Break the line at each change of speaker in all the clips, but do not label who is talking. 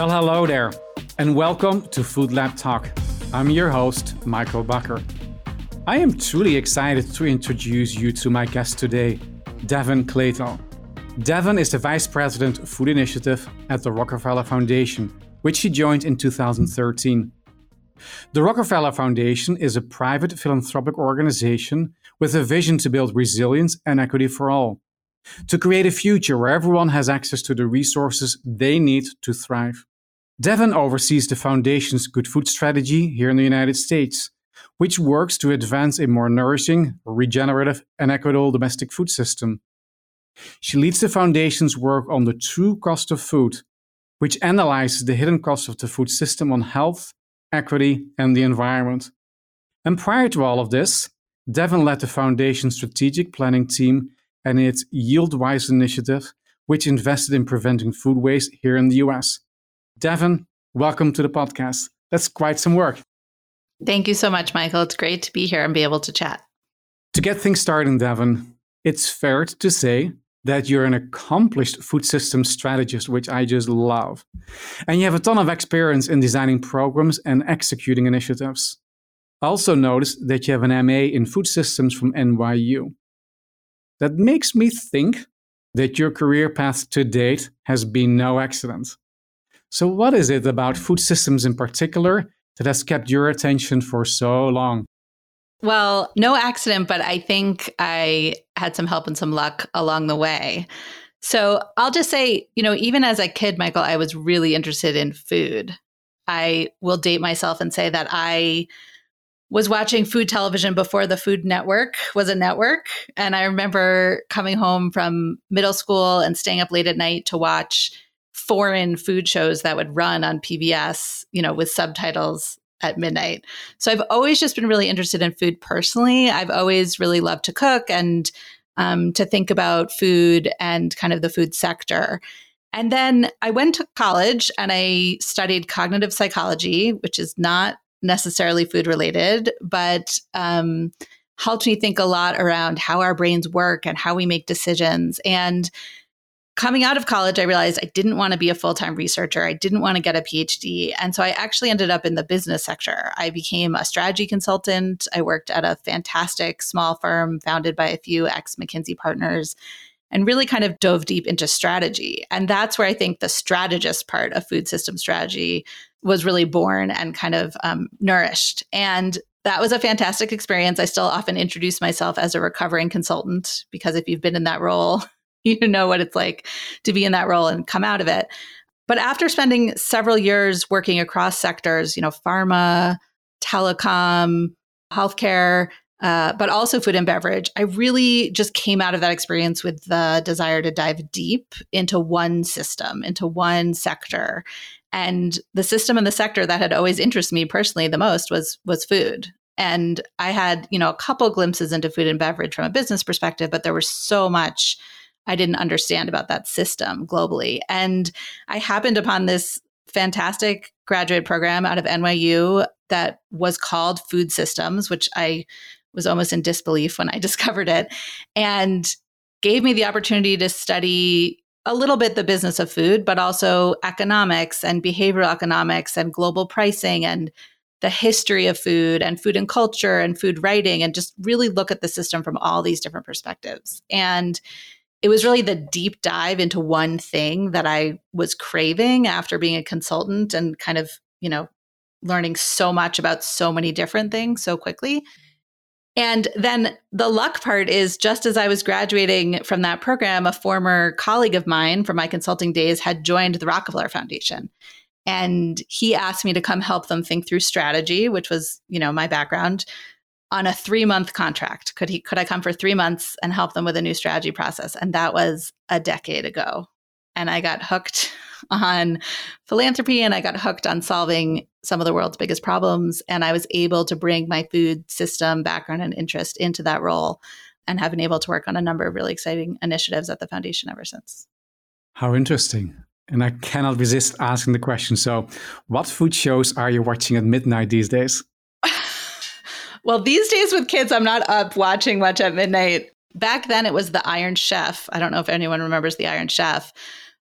Well, hello there, and welcome to Food Lab Talk. I'm your host, Michiel Bakker. I am truly excited to introduce you to my guest today, Devon Klatell. Devon is the Vice President of Food Initiative at the Rockefeller Foundation, which he joined in 2013. The Rockefeller Foundation is a private philanthropic organization with a vision to build resilience and equity for all, to create a future where everyone has access to the resources they need to thrive. Devon oversees the Foundation's Good Food Strategy here in the United States, which works to advance a more nourishing, regenerative, and equitable domestic food system. She leads the Foundation's work on the true cost of food, which analyzes the hidden costs of the food system on health, equity, and the environment. And prior to all of this, Devon led the Foundation's strategic planning team and its YieldWise initiative, which invested in preventing food waste here in the US. Devon, welcome to the podcast. That's quite some work.
Thank you so much, Michael. It's great to be here and be able to chat.
To get things started, Devon, it's fair to say that you're an accomplished food system strategist, which I just love. And you have a ton of experience in designing programs and executing initiatives. I also noticed that you have an MA in food systems from NYU. That makes me think that your career path to date has been no accident. So, what is it about food systems in particular that has kept your attention for so long?
Well, no accident, but I think I had some help and some luck along the way. So I'll just say, you know, even as a kid, Michael, I was really interested in food. I will date myself and say that I was watching food television before the Food Network was a network. And I remember coming home from middle school and staying up late at night to watch foreign food shows that would run on PBS, you know, with subtitles at midnight. So I've always just been really interested in food personally. I've always really loved to cook and um, to think about food and kind of the food sector. And then I went to college and I studied cognitive psychology, which is not necessarily food related, but um, helped me think a lot around how our brains work and how we make decisions. And coming out of college, I realized I didn't want to be a full time researcher. I didn't want to get a PhD. And so I actually ended up in the business sector. I became a strategy consultant. I worked at a fantastic small firm founded by a few ex McKinsey partners and really kind of dove deep into strategy. And that's where I think the strategist part of food system strategy was really born and kind of um, nourished. And that was a fantastic experience. I still often introduce myself as a recovering consultant because if you've been in that role, you know what it's like to be in that role and come out of it. But after spending several years working across sectors, you know, pharma, telecom, healthcare, uh, but also food and beverage, I really just came out of that experience with the desire to dive deep into one system, into one sector. And the system and the sector that had always interested me personally the most was was food. And I had, you know, a couple glimpses into food and beverage from a business perspective, but there was so much I didn't understand about that system globally. And I happened upon this fantastic graduate program out of NYU that was called Food Systems, which I was almost in disbelief when I discovered it, and gave me the opportunity to study a little bit the business of food, but also economics and behavioral economics and global pricing and the history of food and food and culture and food writing and just really look at the system from all these different perspectives. And it was really the deep dive into one thing that I was craving after being a consultant and kind of, you know, learning so much about so many different things so quickly. And then the luck part is just as I was graduating from that program, a former colleague of mine from my consulting days had joined the Rockefeller Foundation. And he asked me to come help them think through strategy, which was, you know, my background on a three month contract. Could he could I come for three months and help them with a new strategy process? And that was a decade ago. And I got hooked on philanthropy and I got hooked on solving some of the world's biggest problems. And I was able to bring my food system background and interest into that role and have been able to work on a number of really exciting initiatives at the foundation ever since.
How interesting. And I cannot resist asking the question. So, what food shows are you watching at midnight these days?
Well, these days with kids, I'm not up watching much at midnight. Back then, it was the Iron Chef. I don't know if anyone remembers the Iron Chef,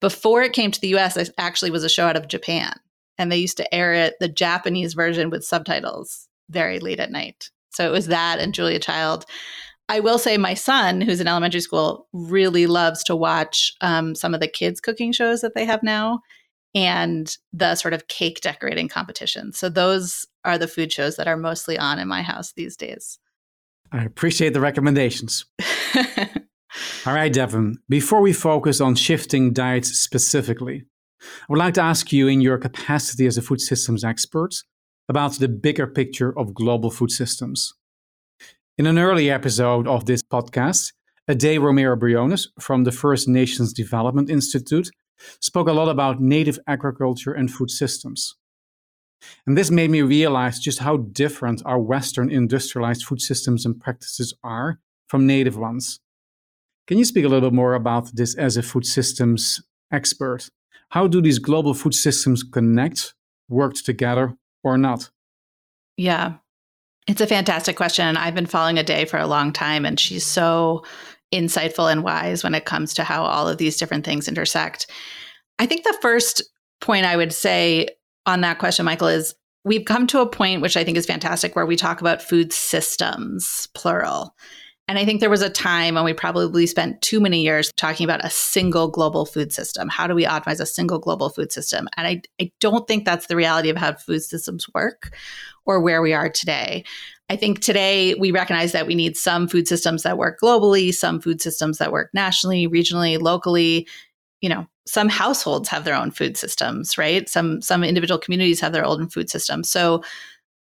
before it came to the US, it actually was a show out of Japan. And they used to air it, the Japanese version with subtitles, very late at night. So it was that and Julia Child. I will say my son, who's in elementary school, really loves to watch um, some of the kids' cooking shows that they have now and the sort of cake decorating competition. So those are the food shows that are mostly on in my house these days.
I appreciate the recommendations. All right, Devon, before we focus on shifting diets specifically, I would like to ask you, in your capacity as a food systems expert, about the bigger picture of global food systems. In an early episode of this podcast, Ade Romero Briones from the First Nations Development Institute spoke a lot about native agriculture and food systems. And this made me realize just how different our Western industrialized food systems and practices are from native ones. Can you speak a little bit more about this as a food systems expert? How do these global food systems connect, work together, or not?
Yeah, it's a fantastic question. I've been following Ade for a long time, and she's so insightful and wise when it comes to how all of these different things intersect. I think the first point I would say on that question, Michael, is we've come to a point which I think is fantastic where we talk about food systems, plural. And I think there was a time when we probably spent too many years talking about a single global food system. How do we optimize a single global food system? And I, I don't think that's the reality of how food systems work or where we are today. I think today we recognize that we need some food systems that work globally, some food systems that work nationally, regionally, locally. You know, some households have their own food systems, right? Some some individual communities have their own food systems. So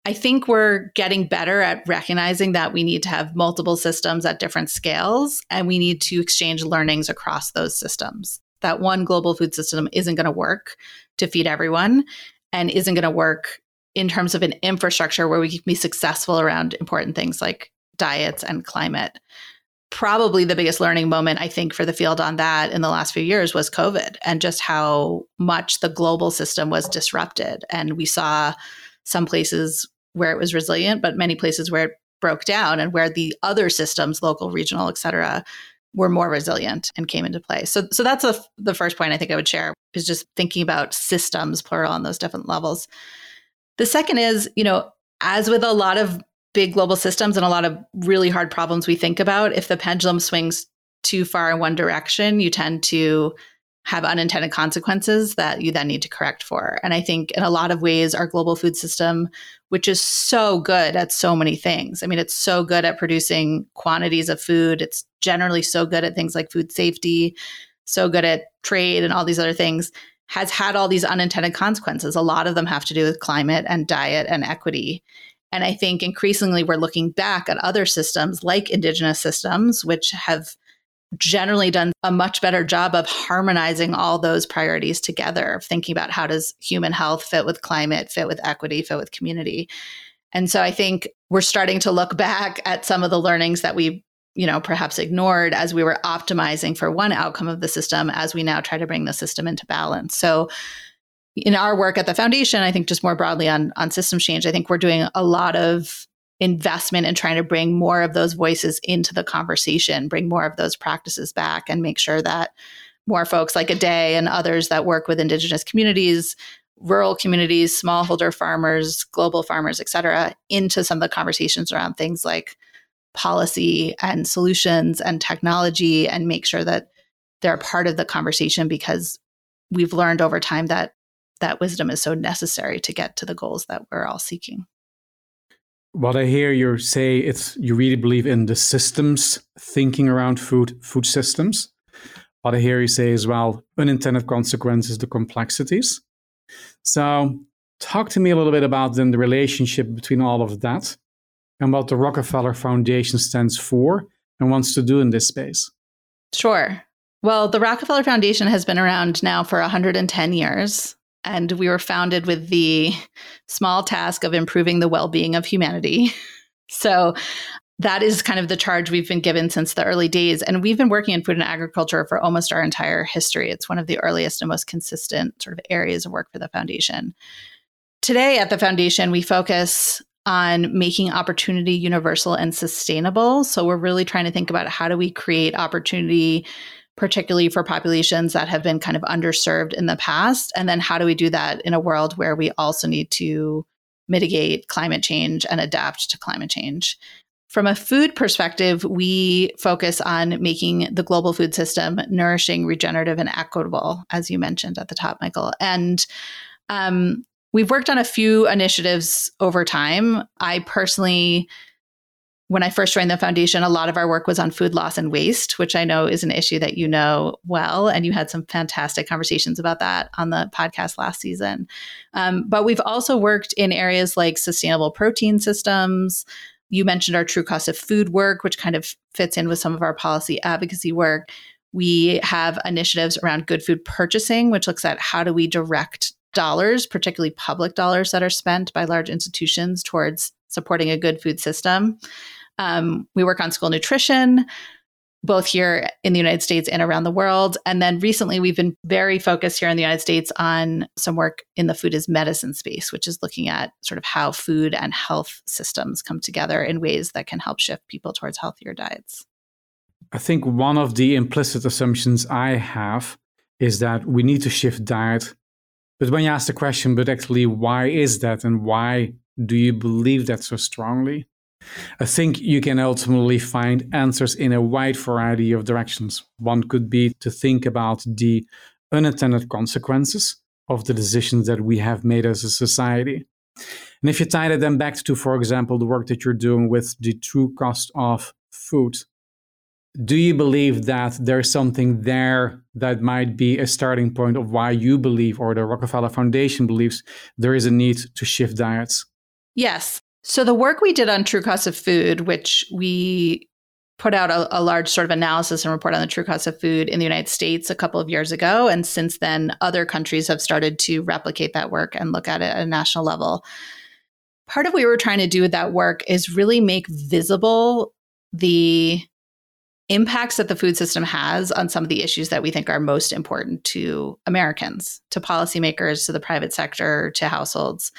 I think we're getting better at recognizing that we need to have multiple systems at different scales and we need to exchange learnings across those systems. That one global food system isn't going to work to feed everyone and isn't going to work in terms of an infrastructure where we can be successful around important things like diets and climate. Probably the biggest learning moment, I think, for the field on that in the last few years was COVID and just how much the global system was disrupted. And we saw some places where it was resilient, but many places where it broke down and where the other systems, local, regional, et cetera, were more resilient and came into play. So, so that's a, the first point I think I would share is just thinking about systems, plural, on those different levels. The second is, you know, as with a lot of big global systems and a lot of really hard problems we think about, if the pendulum swings too far in one direction, you tend to have unintended consequences that you then need to correct for. And I think in a lot of ways, our global food system, which is so good at so many things, I mean, it's so good at producing quantities of food, it's generally so good at things like food safety, so good at trade and all these other things has had all these unintended consequences. A lot of them have to do with climate and diet and equity. And I think increasingly we're looking back at other systems like indigenous systems, which have generally done a much better job of harmonizing all those priorities together, thinking about how does human health fit with climate, fit with equity, fit with community. And so I think we're starting to look back at some of the learnings that we you know perhaps ignored as we were optimizing for one outcome of the system as we now try to bring the system into balance. So in our work at the foundation i think just more broadly on on systems change i think we're doing a lot of investment in trying to bring more of those voices into the conversation bring more of those practices back and make sure that more folks like Ade and others that work with indigenous communities rural communities smallholder farmers global farmers et cetera into some of the conversations around things like policy and solutions and technology and make sure that they're part of the conversation because we've learned over time that that wisdom is so necessary to get to the goals that we're all seeking.
What I hear you say, it's you really believe in the systems thinking around food, food systems. What I hear you say as well, unintended consequences, the complexities. So, talk to me a little bit about then the relationship between all of that and what the Rockefeller Foundation stands for and wants to do in this space.
Sure. Well, the Rockefeller Foundation has been around now for 110 years, and we were founded with the small task of improving the well being of humanity. So, that is kind of the charge we've been given since the early days. And we've been working in food and agriculture for almost our entire history. It's one of the earliest and most consistent sort of areas of work for the foundation. Today at the foundation, we focus on making opportunity universal and sustainable. So we're really trying to think about how do we create opportunity particularly for populations that have been kind of underserved in the past? And then how do we do that in a world where we also need to mitigate climate change and adapt to climate change? From a food perspective, we focus on making the global food system nourishing, regenerative, and equitable, as you mentioned at the top, Michael. And um, we've worked on a few initiatives over time. I personally when I first joined the foundation, a lot of our work was on food loss and waste, which I know is an issue that you know well. And you had some fantastic conversations about that on the podcast last season. Um, but we've also worked in areas like sustainable protein systems. You mentioned our true cost of food work, which kind of fits in with some of our policy advocacy work. We have initiatives around good food purchasing, which looks at how do we direct dollars, particularly public dollars that are spent by large institutions towards supporting a good food system. Um, we work on school nutrition, both here in the United States and around the world. And then recently, we've been very focused here in the United States on some work in the food as medicine space, which is looking at sort of how food and health systems come together in ways that can help shift people towards healthier diets.
I think one of the implicit assumptions I have is that we need to shift diet. But when you ask the question, but actually, why is that and why do you believe that so strongly? I think you can ultimately find answers in a wide variety of directions. One could be to think about the unintended consequences of the decisions that we have made as a society. And if you tie that then back to, for example, the work that you're doing with the true cost of food, do you believe that there's something there that might be a starting point of why you believe, or the Rockefeller Foundation believes, there is a need to shift diets?
Yes. So the work we did on true cost of food, which we put out a, a, large sort of analysis and report on the true cost of food in the United States a couple of years ago. And since then, other countries have started to replicate that work and look at it at a national level. Part of what we were trying to do with that work is really make visible the impacts that the food system has on some of the issues that we think are most important to Americans, to policymakers, to the private sector, to households.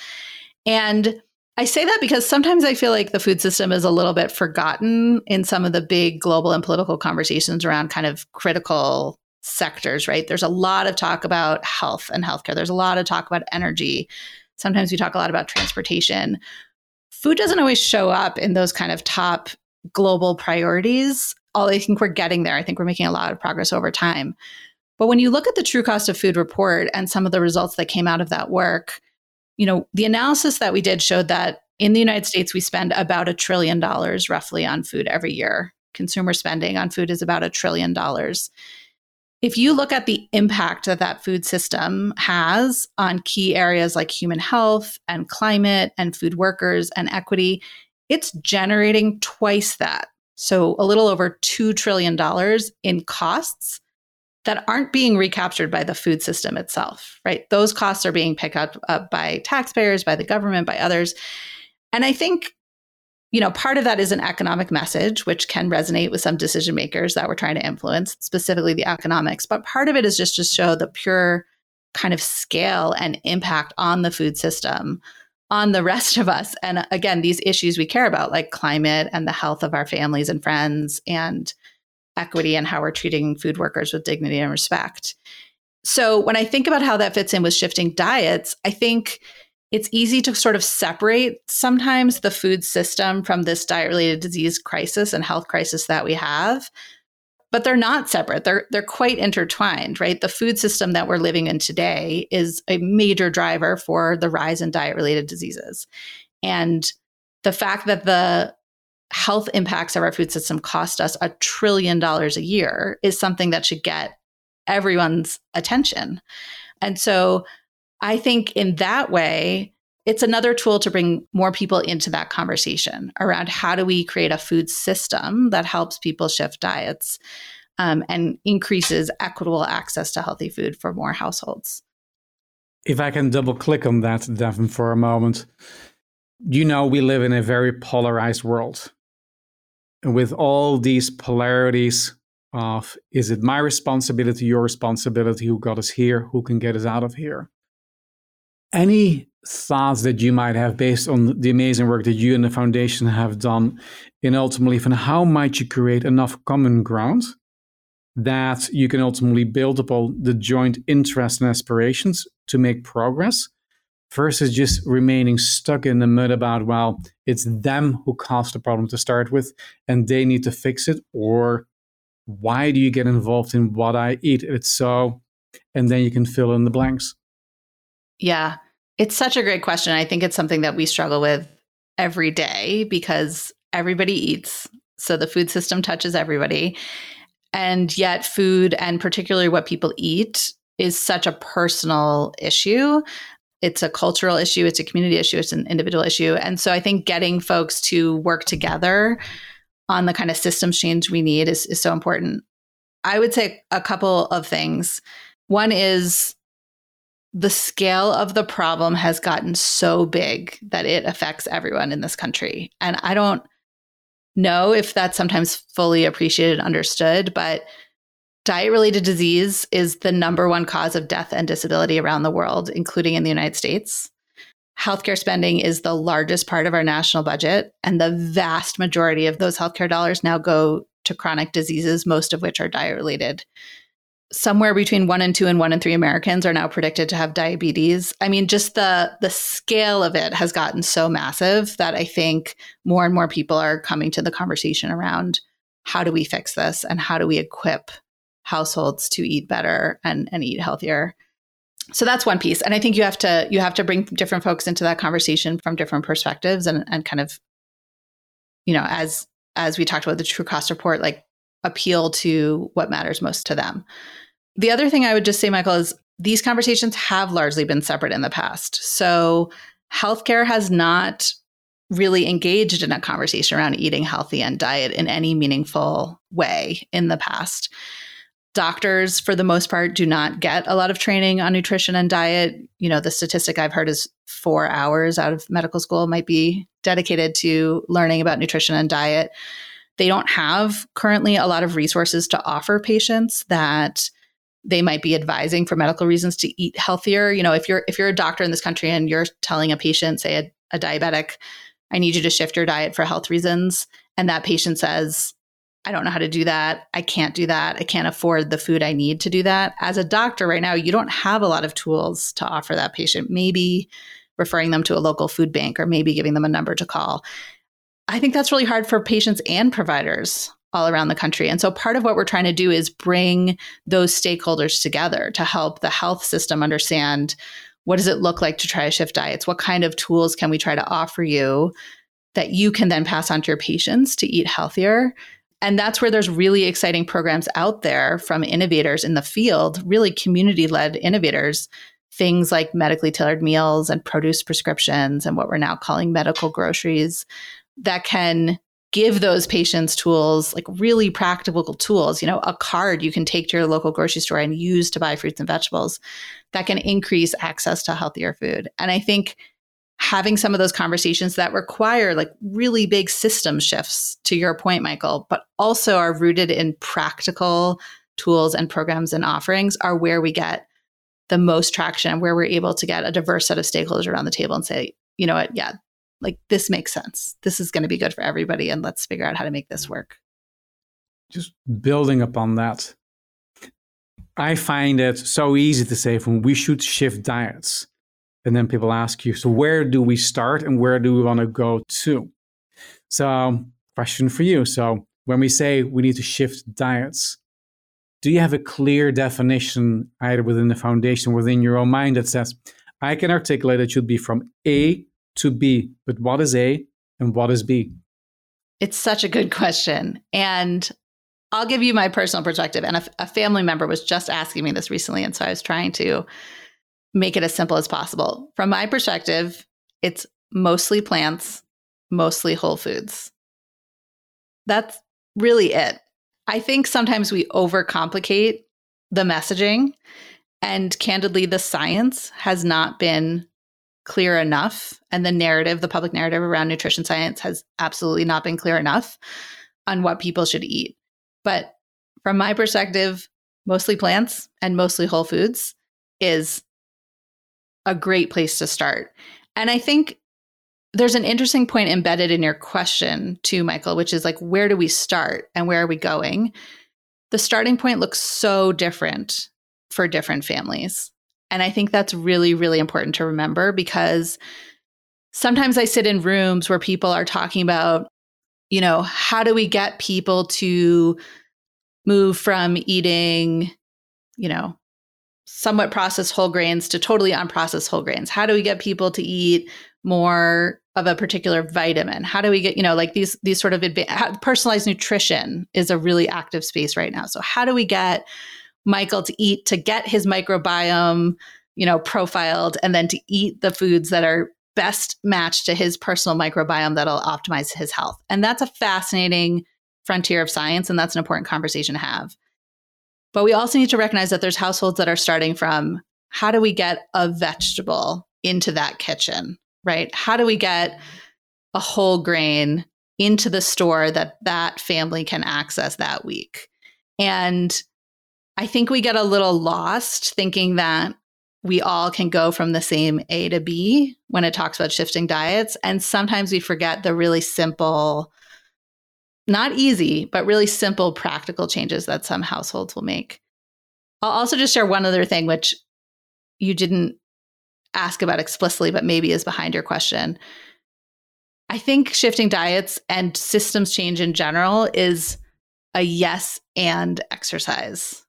And I say that because sometimes I feel like the food system is a little bit forgotten in some of the big global and political conversations around kind of critical sectors, right? There's a lot of talk about health and healthcare, there's a lot of talk about energy. Sometimes we talk a lot about transportation. Food doesn't always show up in those kind of top global priorities. All I think we're getting there. I think we're making a lot of progress over time. But when you look at the true cost of food report and some of the results that came out of that work, you know, the analysis that we did showed that in the United States, we spend about a trillion dollars roughly on food every year. Consumer spending on food is about a trillion dollars. If you look at the impact that that food system has on key areas like human health and climate and food workers and equity, it's generating twice that. So, a little over $2 trillion in costs that aren't being recaptured by the food system itself, right? Those costs are being picked up, up by taxpayers, by the government, by others. And I think, you know, part of that is an economic message, which can resonate with some decision makers that we're trying to influence, specifically the economics. But part of it is just to show the pure kind of scale and impact on the food system on the rest of us. And again, these issues we care about, like climate and the health of our families and friends and equity and how we're treating food workers with dignity and respect. So when I think about how that fits in with shifting diets, I think it's easy to sort of separate sometimes the food system from this diet related disease crisis and health crisis that we have. But they're not separate. They're they're quite intertwined, right? The food system that we're living in today is a major driver for the rise in diet related diseases. And the fact that the health impacts of our food system cost us a trillion dollars a year is something that should get everyone's attention. And so I think in that way, it's another tool to bring more people into that conversation around how do we create a food system that helps people shift diets um, and increases equitable access to healthy food for more households.
If I can double click on that, Devon, for a moment. You know, we live in a very polarized world with all these polarities of is it my responsibility, your responsibility, who got us here, who can get us out of here? Any thoughts that you might have based on the amazing work that you and the foundation have done in ultimately from how might you create enough common ground that you can ultimately build upon the joint interests and aspirations to make progress versus just remaining stuck in the mud about, well, it's them who caused the problem to start with and they need to fix it. Or why do you get involved in what I eat? It's so, and then you can fill in the blanks.
Yeah, it's such a great question. I think it's something that we struggle with every day because everybody eats. So the food system touches everybody. And yet, food and particularly what people eat is such a personal issue. It's a cultural issue, it's a community issue, it's an individual issue. And so I think getting folks to work together on the kind of systems change we need is, is so important. I would say a couple of things. One is the scale of the problem has gotten so big that it affects everyone in this country. And I don't know if that's sometimes fully appreciated and understood, but diet related disease is the number one cause of death and disability around the world, including in the United States. Healthcare spending is the largest part of our national budget, and the vast majority of those healthcare dollars now go to chronic diseases, most of which are diet related somewhere between one and two and one and three Americans are now predicted to have diabetes. I mean, just the the scale of it has gotten so massive that I think more and more people are coming to the conversation around how do we fix this and how do we equip households to eat better and, and eat healthier. So that's one piece. And I think you have to you have to bring different folks into that conversation from different perspectives and, and kind of, you know, as as we talked about the true cost report, like appeal to what matters most to them. The other thing I would just say, Michael, is these conversations have largely been separate in the past. So healthcare has not really engaged in a conversation around eating healthy and diet in any meaningful way in the past. Doctors, for the most part, do not get a lot of training on nutrition and diet. You know, the statistic I've heard is four hours out of medical school might be dedicated to learning about nutrition and diet. They don't have currently a lot of resources to offer patients that they might be advising for medical reasons to eat healthier. You know, if you're if you're a doctor in this country and you're telling a patient, say a, a diabetic, I need you to shift your diet for health reasons, and that patient says, I don't know how to do that. I can't do that. I can't afford the food I need to do that. As a doctor right now, you don't have a lot of tools to offer that patient. Maybe referring them to a local food bank or maybe giving them a number to call. I think that's really hard for patients and providers all around the country. And so part of what we're trying to do is bring those stakeholders together to help the health system understand what does it look like to try to shift diets? What kind of tools can we try to offer you that you can then pass on to your patients to eat healthier? And that's where there's really exciting programs out there from innovators in the field, really community led innovators, things like medically tailored meals and produce prescriptions and what we're now calling medical groceries that can give those patients tools, like really practical tools, you know, a card you can take to your local grocery store and use to buy fruits and vegetables that can increase access to healthier food. And I think having some of those conversations that require like really big system shifts to your point Michael, but also are rooted in practical tools and programs and offerings are where we get the most traction where we're able to get a diverse set of stakeholders around the table and say, you know what, yeah, like this makes sense. This is going to be good for everybody and let's figure out how to make this work.
Just building upon that. I find it so easy to say when we should shift diets. And then people ask you, so where do we start and where do we want to go to? So, question for you. So, when we say we need to shift diets, do you have a clear definition either within the foundation, within your own mind that says, I can articulate it should be from A to B. But what is A and what is B?
It's such a good question. And I'll give you my personal perspective. And a, a, family member was just asking me this recently. And so I was trying to make it as simple as possible. From my perspective, it's mostly plants, mostly whole foods. That's really it. I think sometimes we overcomplicate the messaging. And candidly, the science has not been clear enough and the narrative the public narrative around nutrition science has absolutely not been clear enough on what people should eat. But from my perspective mostly plants and mostly whole foods is a great place to start. And i think there's an interesting point embedded in your question too michael which is like where do we start and where are we going? The starting point looks so different for different families. And I think that's really, really important to remember because sometimes I sit in rooms where people are talking about, you know, how do we get people to move from eating, you know, somewhat processed whole grains to totally unprocessed whole grains? How do we get people to eat more of a particular vitamin? How do we get, you know, like these these sort of adva- personalized nutrition is a really active space right now. So how do we get Michael to eat to get his microbiome, you know, profiled and then to eat the foods that are best matched to his personal microbiome that'll optimize his health. And that's a fascinating frontier of science and that's an important conversation to have. But we also need to recognize that there's households that are starting from how do we get a vegetable into that kitchen, right? How do we get a whole grain into the store that that family can access that week? And I think we get a little lost thinking that we all can go from the same A to B when it talks about shifting diets. And sometimes we forget the really simple, not easy, but really simple practical changes that some households will make. I'll also just share one other thing, which you didn't ask about explicitly, but maybe is behind your question. I think shifting diets and systems change in general is a yes and exercise.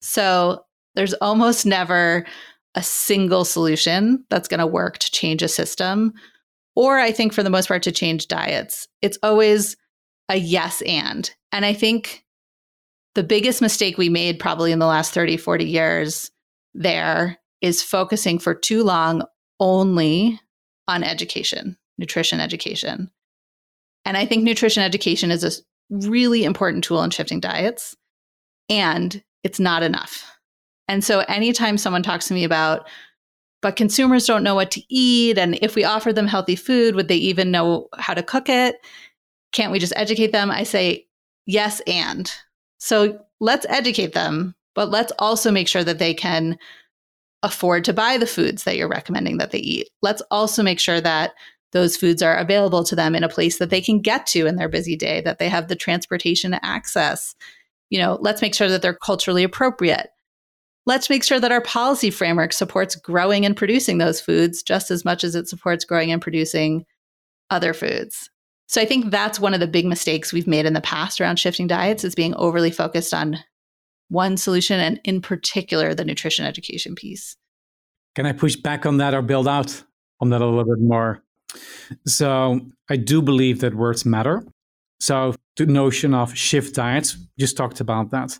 So there's almost never a single solution that's going to work to change a system, or I think for the most part to change diets. It's always a yes and. And I think the biggest mistake we made probably in the last 30, 40 years there is focusing for too long only on education, nutrition education. And I think nutrition education is a really important tool in shifting diets. And it's not enough. And so anytime someone talks to me about, but consumers don't know what to eat, and if we offer them healthy food, would they even know how to cook it? Can't we just educate them? I say, yes, and. So let's educate them, but let's also make sure that they can afford to buy the foods that you're recommending that they eat. Let's also make sure that those foods are available to them in a place that they can get to in their busy day, that they have the transportation access, you know, let's make sure that they're culturally appropriate. Let's make sure that our policy framework supports growing and producing those foods just as much as it supports growing and producing other foods. So I think that's one of the big mistakes we've made in the past around shifting diets is being overly focused on one solution and in particular the nutrition education piece.
Can I push back on that or build out on that a little bit more? So I do believe that words matter. So the notion of shift diets, just talked about that.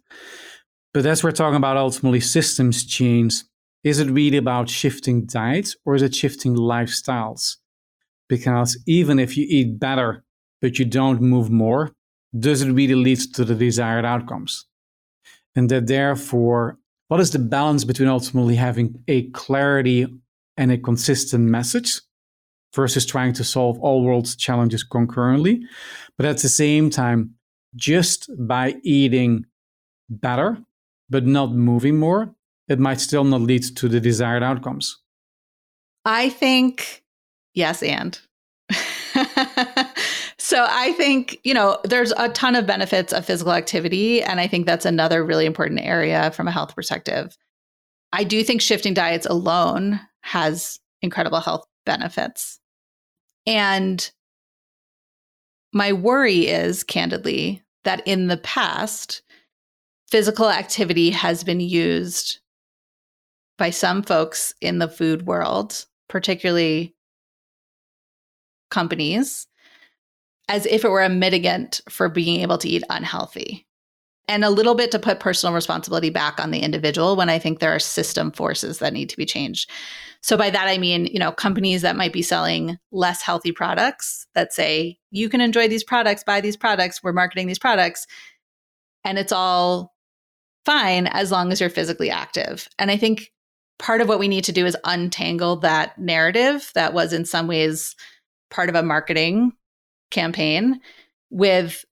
But as we're talking about ultimately systems change, is it really about shifting diets or is it shifting lifestyles? Because even if you eat better, but you don't move more, does it really lead to the desired outcomes? And that therefore, what is the balance between ultimately having a clarity and a consistent message versus trying to solve all world's challenges concurrently. But at the same time, just by eating better, but not moving more, it might still not lead to the desired outcomes.
I think yes, and. so I think, you know, there's a ton of benefits of physical activity. And I think that's another really important area from a health perspective. I do think shifting diets alone has incredible health benefits. And my worry is, candidly, that in the past, physical activity has been used by some folks in the food world, particularly companies, as if it were a mitigant for being able to eat unhealthy and a little bit to put personal responsibility back on the individual when I think there are system forces that need to be changed. So by that I mean, you know, companies that might be selling less healthy products that say you can enjoy these products, buy these products, we're marketing these products and it's all fine as long as you're physically active. And I think part of what we need to do is untangle that narrative that was in some ways part of a marketing campaign with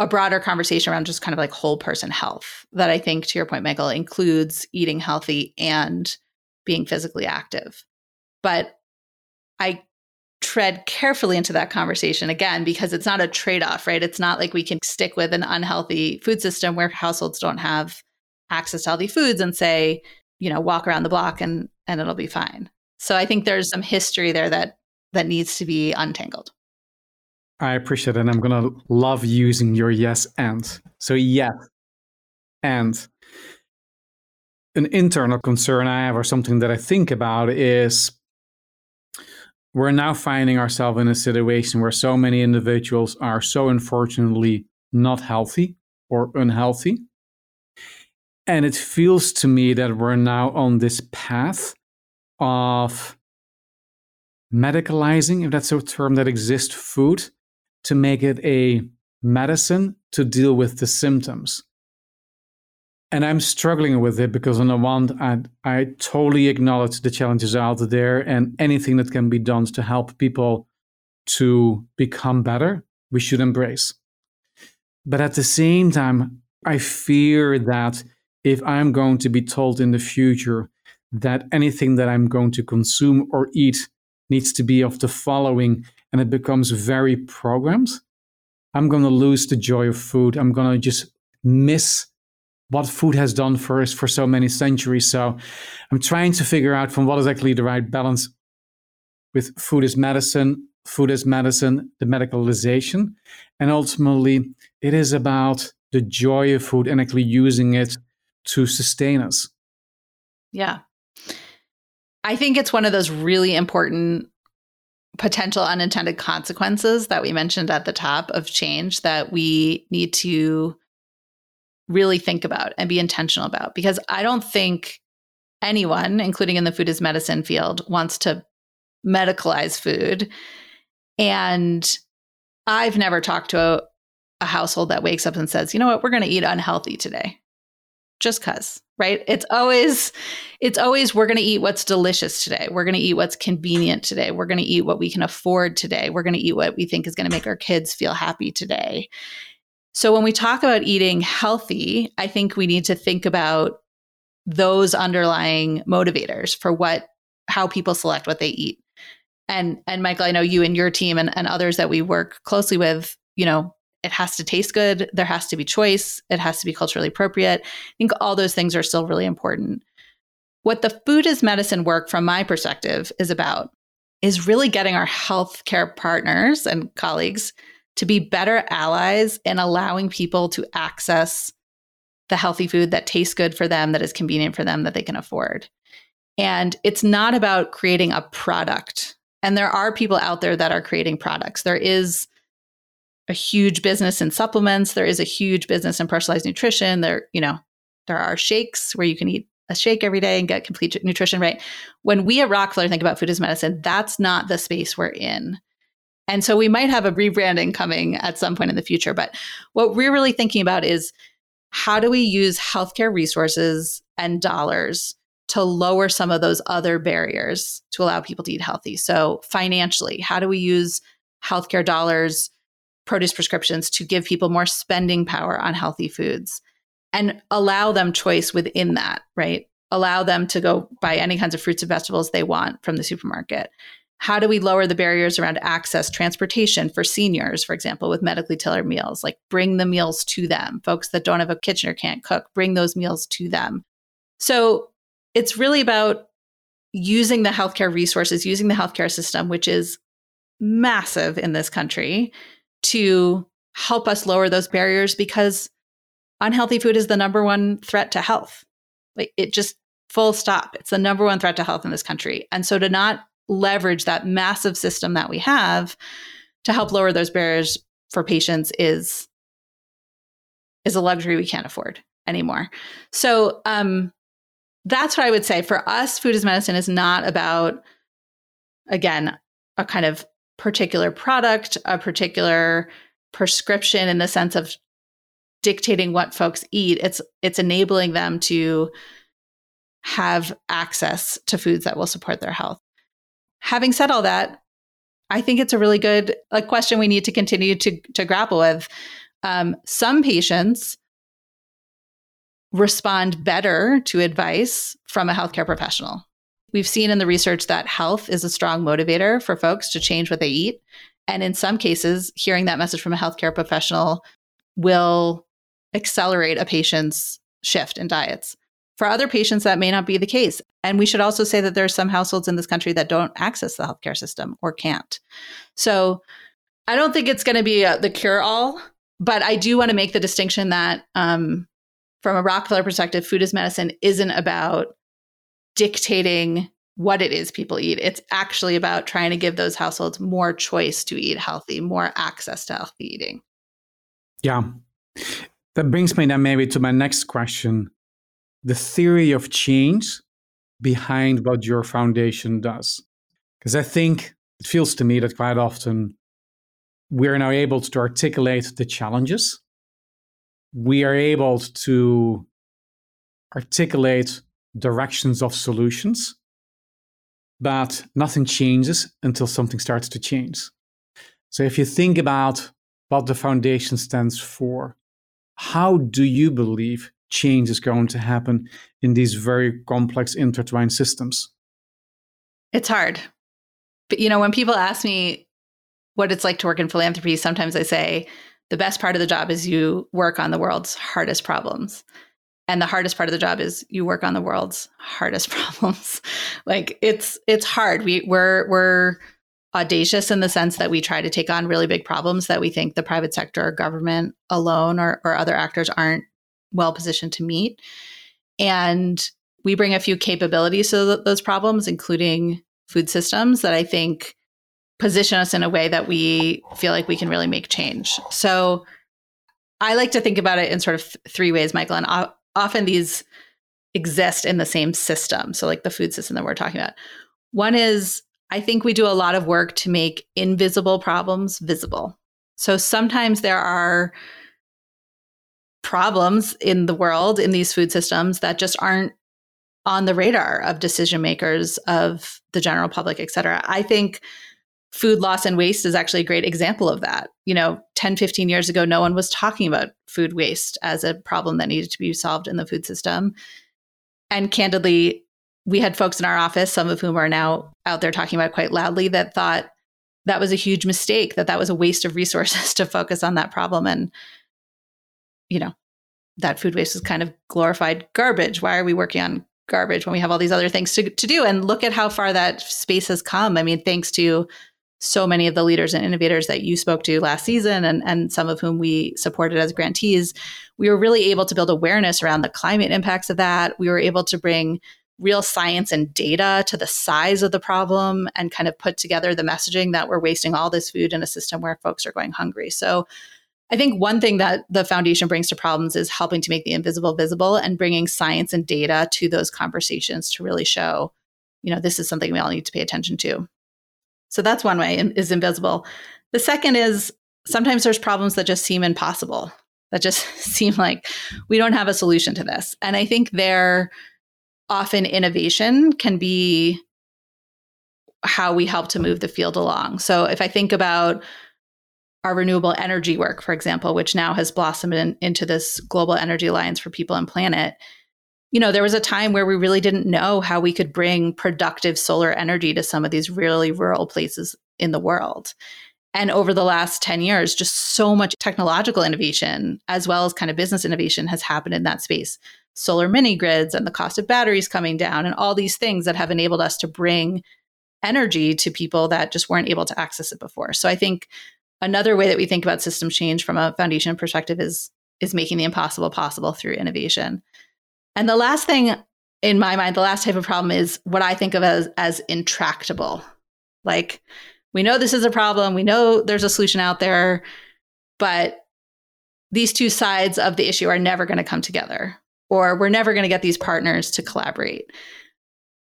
a broader conversation around just kind of like whole person health that I think, to your point, Michael, includes eating healthy and being physically active. But I tread carefully into that conversation again because it's not a trade-off right? It's not like we can stick with an unhealthy food system where households don't have access to healthy foods and say you know walk around the block and and it'll be fine. So i think there's some history there that that needs to be untangled
i appreciate it and i'm going to love using your yes and so yes and an internal concern i have or something that i think about is we're now finding ourselves in a situation where so many individuals are so unfortunately not healthy or unhealthy. And it feels to me that we're now on this path of medicalizing, if that's a term that exists, food to make it a medicine to deal with the symptoms and I'm struggling with it because on the one I I totally acknowledge the challenges out there and anything that can be done to help people to become better, we should embrace. But at the same time, I fear that if I'm going to be told in the future that anything that I'm going to consume or eat needs to be of the following and it becomes very programmed, I'm going to lose the joy of food. I'm going to just miss what food has done for us for so many centuries. So I'm trying to figure out from what is actually the right balance with food as medicine, food as medicine, the medicalization. And ultimately, it is about the joy of food and actually using it to sustain us.
Yeah. I think it's one of those really important potential unintended consequences that we mentioned at the top of change that we need to really think about and be intentional about because I don't think anyone, including in the food as medicine field, wants to medicalize food. And I've never talked to a, a household that wakes up and says, you know what, we're going to eat unhealthy today. Just cuz, right? It's always it's always we're going to eat what's delicious today. We're going to eat what's convenient today. We're going to eat what we can afford today. We're going to eat what we think is going to make our kids feel happy today. So when we talk about eating healthy, I think we need to think about those underlying motivators for what how people select what they eat. And and Michael, I know you and your team and, and others that we work closely with, you know, it has to taste good, there has to be choice, it has to be culturally appropriate. I think all those things are still really important. What the food as medicine work from my perspective is about is really getting our healthcare partners and colleagues to be better allies in allowing people to access the healthy food that tastes good for them, that is convenient for them, that they can afford. And it's not about creating a product. And there are people out there that are creating products. There is a huge business in supplements. There is a huge business in personalized nutrition. There, you know, there are shakes where you can eat a shake every day and get complete nutrition right. When we at Rockefeller think about food as medicine, that's not the space we're in. And so we might have a rebranding coming at some point in the future. But what we're really thinking about is how do we use healthcare resources and dollars to lower some of those other barriers to allow people to eat healthy? So, financially, how do we use healthcare dollars, produce prescriptions to give people more spending power on healthy foods and allow them choice within that, right? Allow them to go buy any kinds of fruits and vegetables they want from the supermarket. How do we lower the barriers around access transportation for seniors for example with medically tailored meals? Like bring the meals to them. Folks that don't have a kitchen or can't cook bring those meals to them. So it's really about using the healthcare resources using the healthcare system which is massive in this country to help us lower those barriers because unhealthy food is the number one threat to health like it just full stop it's the number one threat to health in this country and so to not leverage that massive system that we have to help lower those barriers for patients is is a luxury we can't afford anymore. So um, that's what I would say. For us, food as medicine is not about again a kind of particular product, a particular prescription in the sense of dictating what folks eat. It's it's enabling them to have access to foods that will support their health having said all that, I think it's a really good a question we need to continue to, to grapple with. Um, some patients respond better to advice from a healthcare professional. We've seen in the research that health is a strong motivator for folks to change what they eat. And in some cases, hearing that message from a healthcare professional will accelerate a patient's shift in diets. For other patients, that may not be the case. And we should also say that there are some households in this country that don't access the healthcare system or can't. So I don't think it's going to be a, the cure all, but I do want to make the distinction that um, from a Rockefeller perspective, food as medicine isn't about dictating what it is people eat. It's actually about trying to give those households more choice to eat healthy, more access to healthy eating.
Yeah. That brings me then maybe to my next question the theory of change behind what your foundation does. Because I think it feels to me that quite often we're now able to articulate the challenges. We are able to articulate directions of solutions, but nothing changes until something starts to change. So if you think about what the foundation stands for, how do you believe change is going to happen in these very complex intertwined systems?
It's hard. But you know, when people ask me what it's like to work in philanthropy, sometimes I say the best part of the job is you work on the world's hardest problems. And the hardest part of the job is you work on the world's hardest problems. like it's it's hard. We we're we're audacious in the sense that we try to take on really big problems that we think the private sector or government alone or, or other actors aren't well positioned to meet. And we bring a few capabilities to those problems, including food systems that I think position us in a way that we feel like we can really make change. So I like to think about it in sort of three ways, Michiel. And o- often these exist in the same system. So, like the food system that we're talking about. One is I think we do a lot of work to make invisible problems visible. So sometimes there are problems in the world in these food systems that just aren't on the radar of decision makers of the general public et cetera i think food loss and waste is actually a great example of that you know 10 15 years ago no one was talking about food waste as a problem that needed to be solved in the food system and candidly we had folks in our office some of whom are now out there talking about quite loudly that thought that was a huge mistake that that was a waste of resources to focus on that problem and you know, that food waste is kind of glorified garbage. Why are we working on garbage when we have all these other things to, to do? And look at how far that space has come. I mean, thanks to so many of the leaders and innovators that you spoke to last season and, and some of whom we supported as grantees, we were really able to build awareness around the climate impacts of that. We were able to bring real science and data to the size of the problem and kind of put together the messaging that we're wasting all this food in a system where folks are going hungry. So I think one thing that the foundation brings to problems is helping to make the invisible visible and bringing science and data to those conversations to really show, you know, this is something we all need to pay attention to. So that's one way is invisible. The second is sometimes there's problems that just seem impossible, that just seem like we don't have a solution to this. And I think there often innovation can be how we help to move the field along. So if I think about our renewable energy work, for example, which now has blossomed in, into this global energy alliance for people and planet. You know, there was a time where we really didn't know how we could bring productive solar energy to some of these really rural places in the world. And over the last 10 years, just so much technological innovation, as well as kind of business innovation, has happened in that space. Solar mini grids and the cost of batteries coming down, and all these things that have enabled us to bring energy to people that just weren't able to access it before. So I think another way that we think about system change from a foundation perspective is is making the impossible possible through innovation. And the last thing in my mind, the last type of problem is what I think of as as intractable. Like we know this is a problem, we know there's a solution out there, but these two sides of the issue are never going to come together or we're never going to get these partners to collaborate.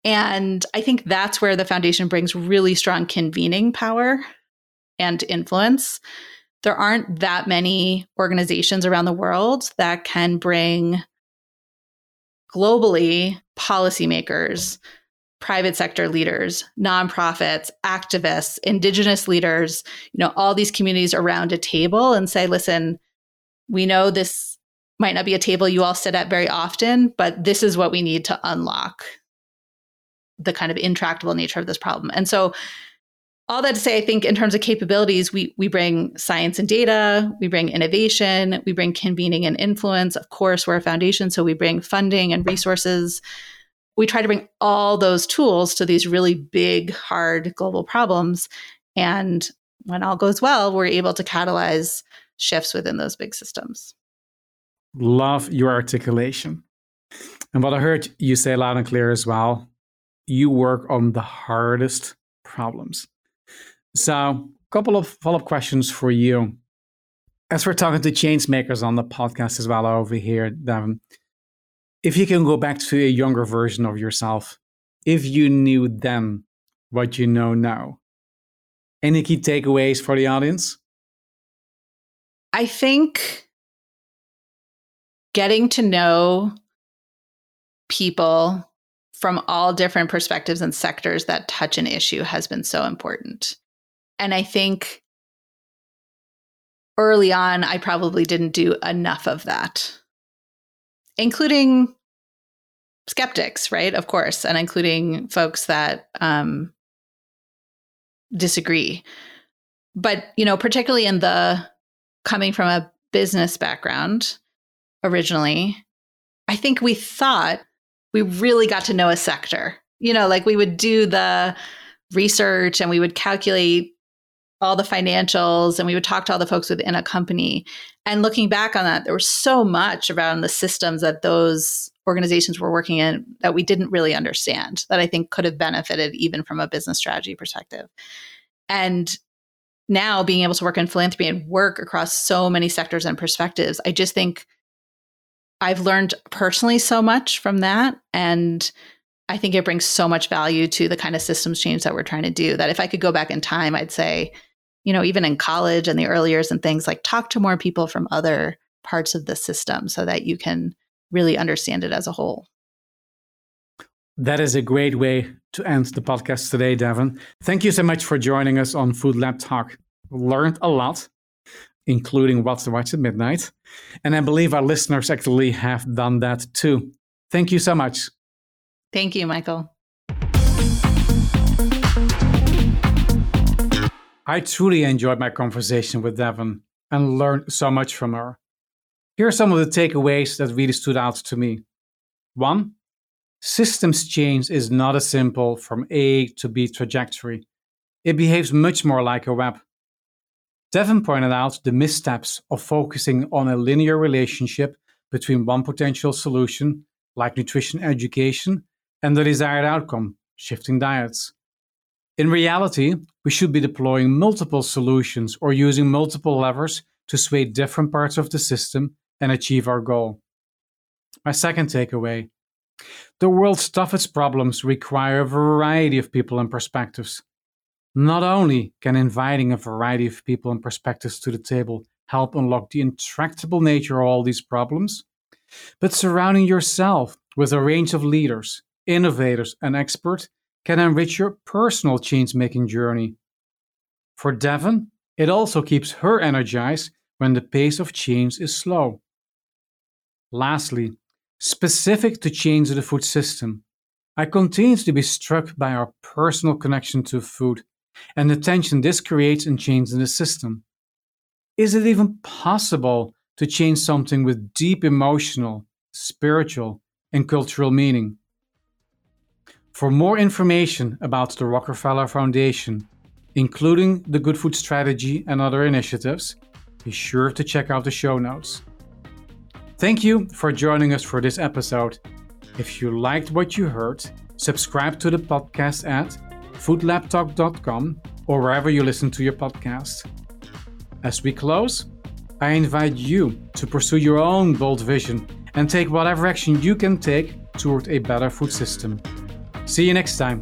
And I think that's where the foundation brings really strong convening power and influence. There aren't that many organizations around the world that can bring globally policymakers, private sector leaders, nonprofits, activists, indigenous leaders, you know, all these communities around a table and say, listen, we know this might not be a table you all sit at very often, but this is what we need to unlock the kind of intractable nature of this problem. And so all that to say, I think in terms of capabilities, we we bring science and data, we bring innovation, we bring convening and influence. Of course, we're a foundation, so we bring funding and resources. We try to bring all those tools to these really big, hard global problems. And when all goes well, we're able to catalyze shifts within those big systems.
Love your articulation. And what I heard you say loud and clear as well, you work on the hardest problems. So, a couple of follow up questions for you. As we're talking to change makers on the podcast as well over here, Devon, if you can go back to a younger version of yourself, if you knew then what you know now, any key takeaways for the audience?
I think getting to know people from all different perspectives and sectors that touch an issue has been so important. And I think early on, I probably didn't do enough of that, including skeptics, right? Of course, and including folks that um, disagree. But, you know, particularly in the coming from a business background originally, I think we thought we really got to know a sector. You know, like we would do the research and we would calculate all the financials and we would talk to all the folks within a company. And looking back on that, there was so much around the systems that those organizations were working in that we didn't really understand that I think could have benefited even from a business strategy perspective. And now being able to work in philanthropy and work across so many sectors and perspectives, I just think I've learned personally so much from that. And I think it brings so much value to the kind of systems change that we're trying to do that if I could go back in time, I'd say, you know, even in college and the early years and things like talk to more people from other parts of the system so that you can really understand it as a whole.
That is a great way to end the podcast today, Devon. Thank you so much for joining us on Food Lab Talk. Learned a lot, including what's to watch at midnight. And I believe our listeners actually have done that too. Thank you so much.
Thank you, Michiel.
I truly enjoyed my conversation with Devon and learned so much from her. Here are some of the takeaways that really stood out to me. One, systems change is not a simple from A to B trajectory. It behaves much more like a web. Devon pointed out the missteps of focusing on a linear relationship between one potential solution, like nutrition education, and the desired outcome, shifting diets. In reality, we should be deploying multiple solutions or using multiple levers to sway different parts of the system and achieve our goal. My second takeaway the world's toughest problems require a variety of people and perspectives. Not only can inviting a variety of people and perspectives to the table help unlock the intractable nature of all these problems, but surrounding yourself with a range of leaders, innovators, and experts can enrich your personal change making journey. For Devon, it also keeps her energized when the pace of change is slow. Lastly, specific to change in the food system, I continue to be struck by our personal connection to food and the tension this creates in changing the system. Is it even possible to change something with deep emotional, spiritual, and cultural meaning? For more information about the Rockefeller Foundation, including the Good Food Strategy and other initiatives, be sure to check out the show notes. Thank you for joining us for this episode. If you liked what you heard, subscribe to the podcast at foodlabtalk.com or wherever you listen to your podcast. As we close, I invite you to pursue your own bold vision and take whatever action you can take toward a better food system. See you next time.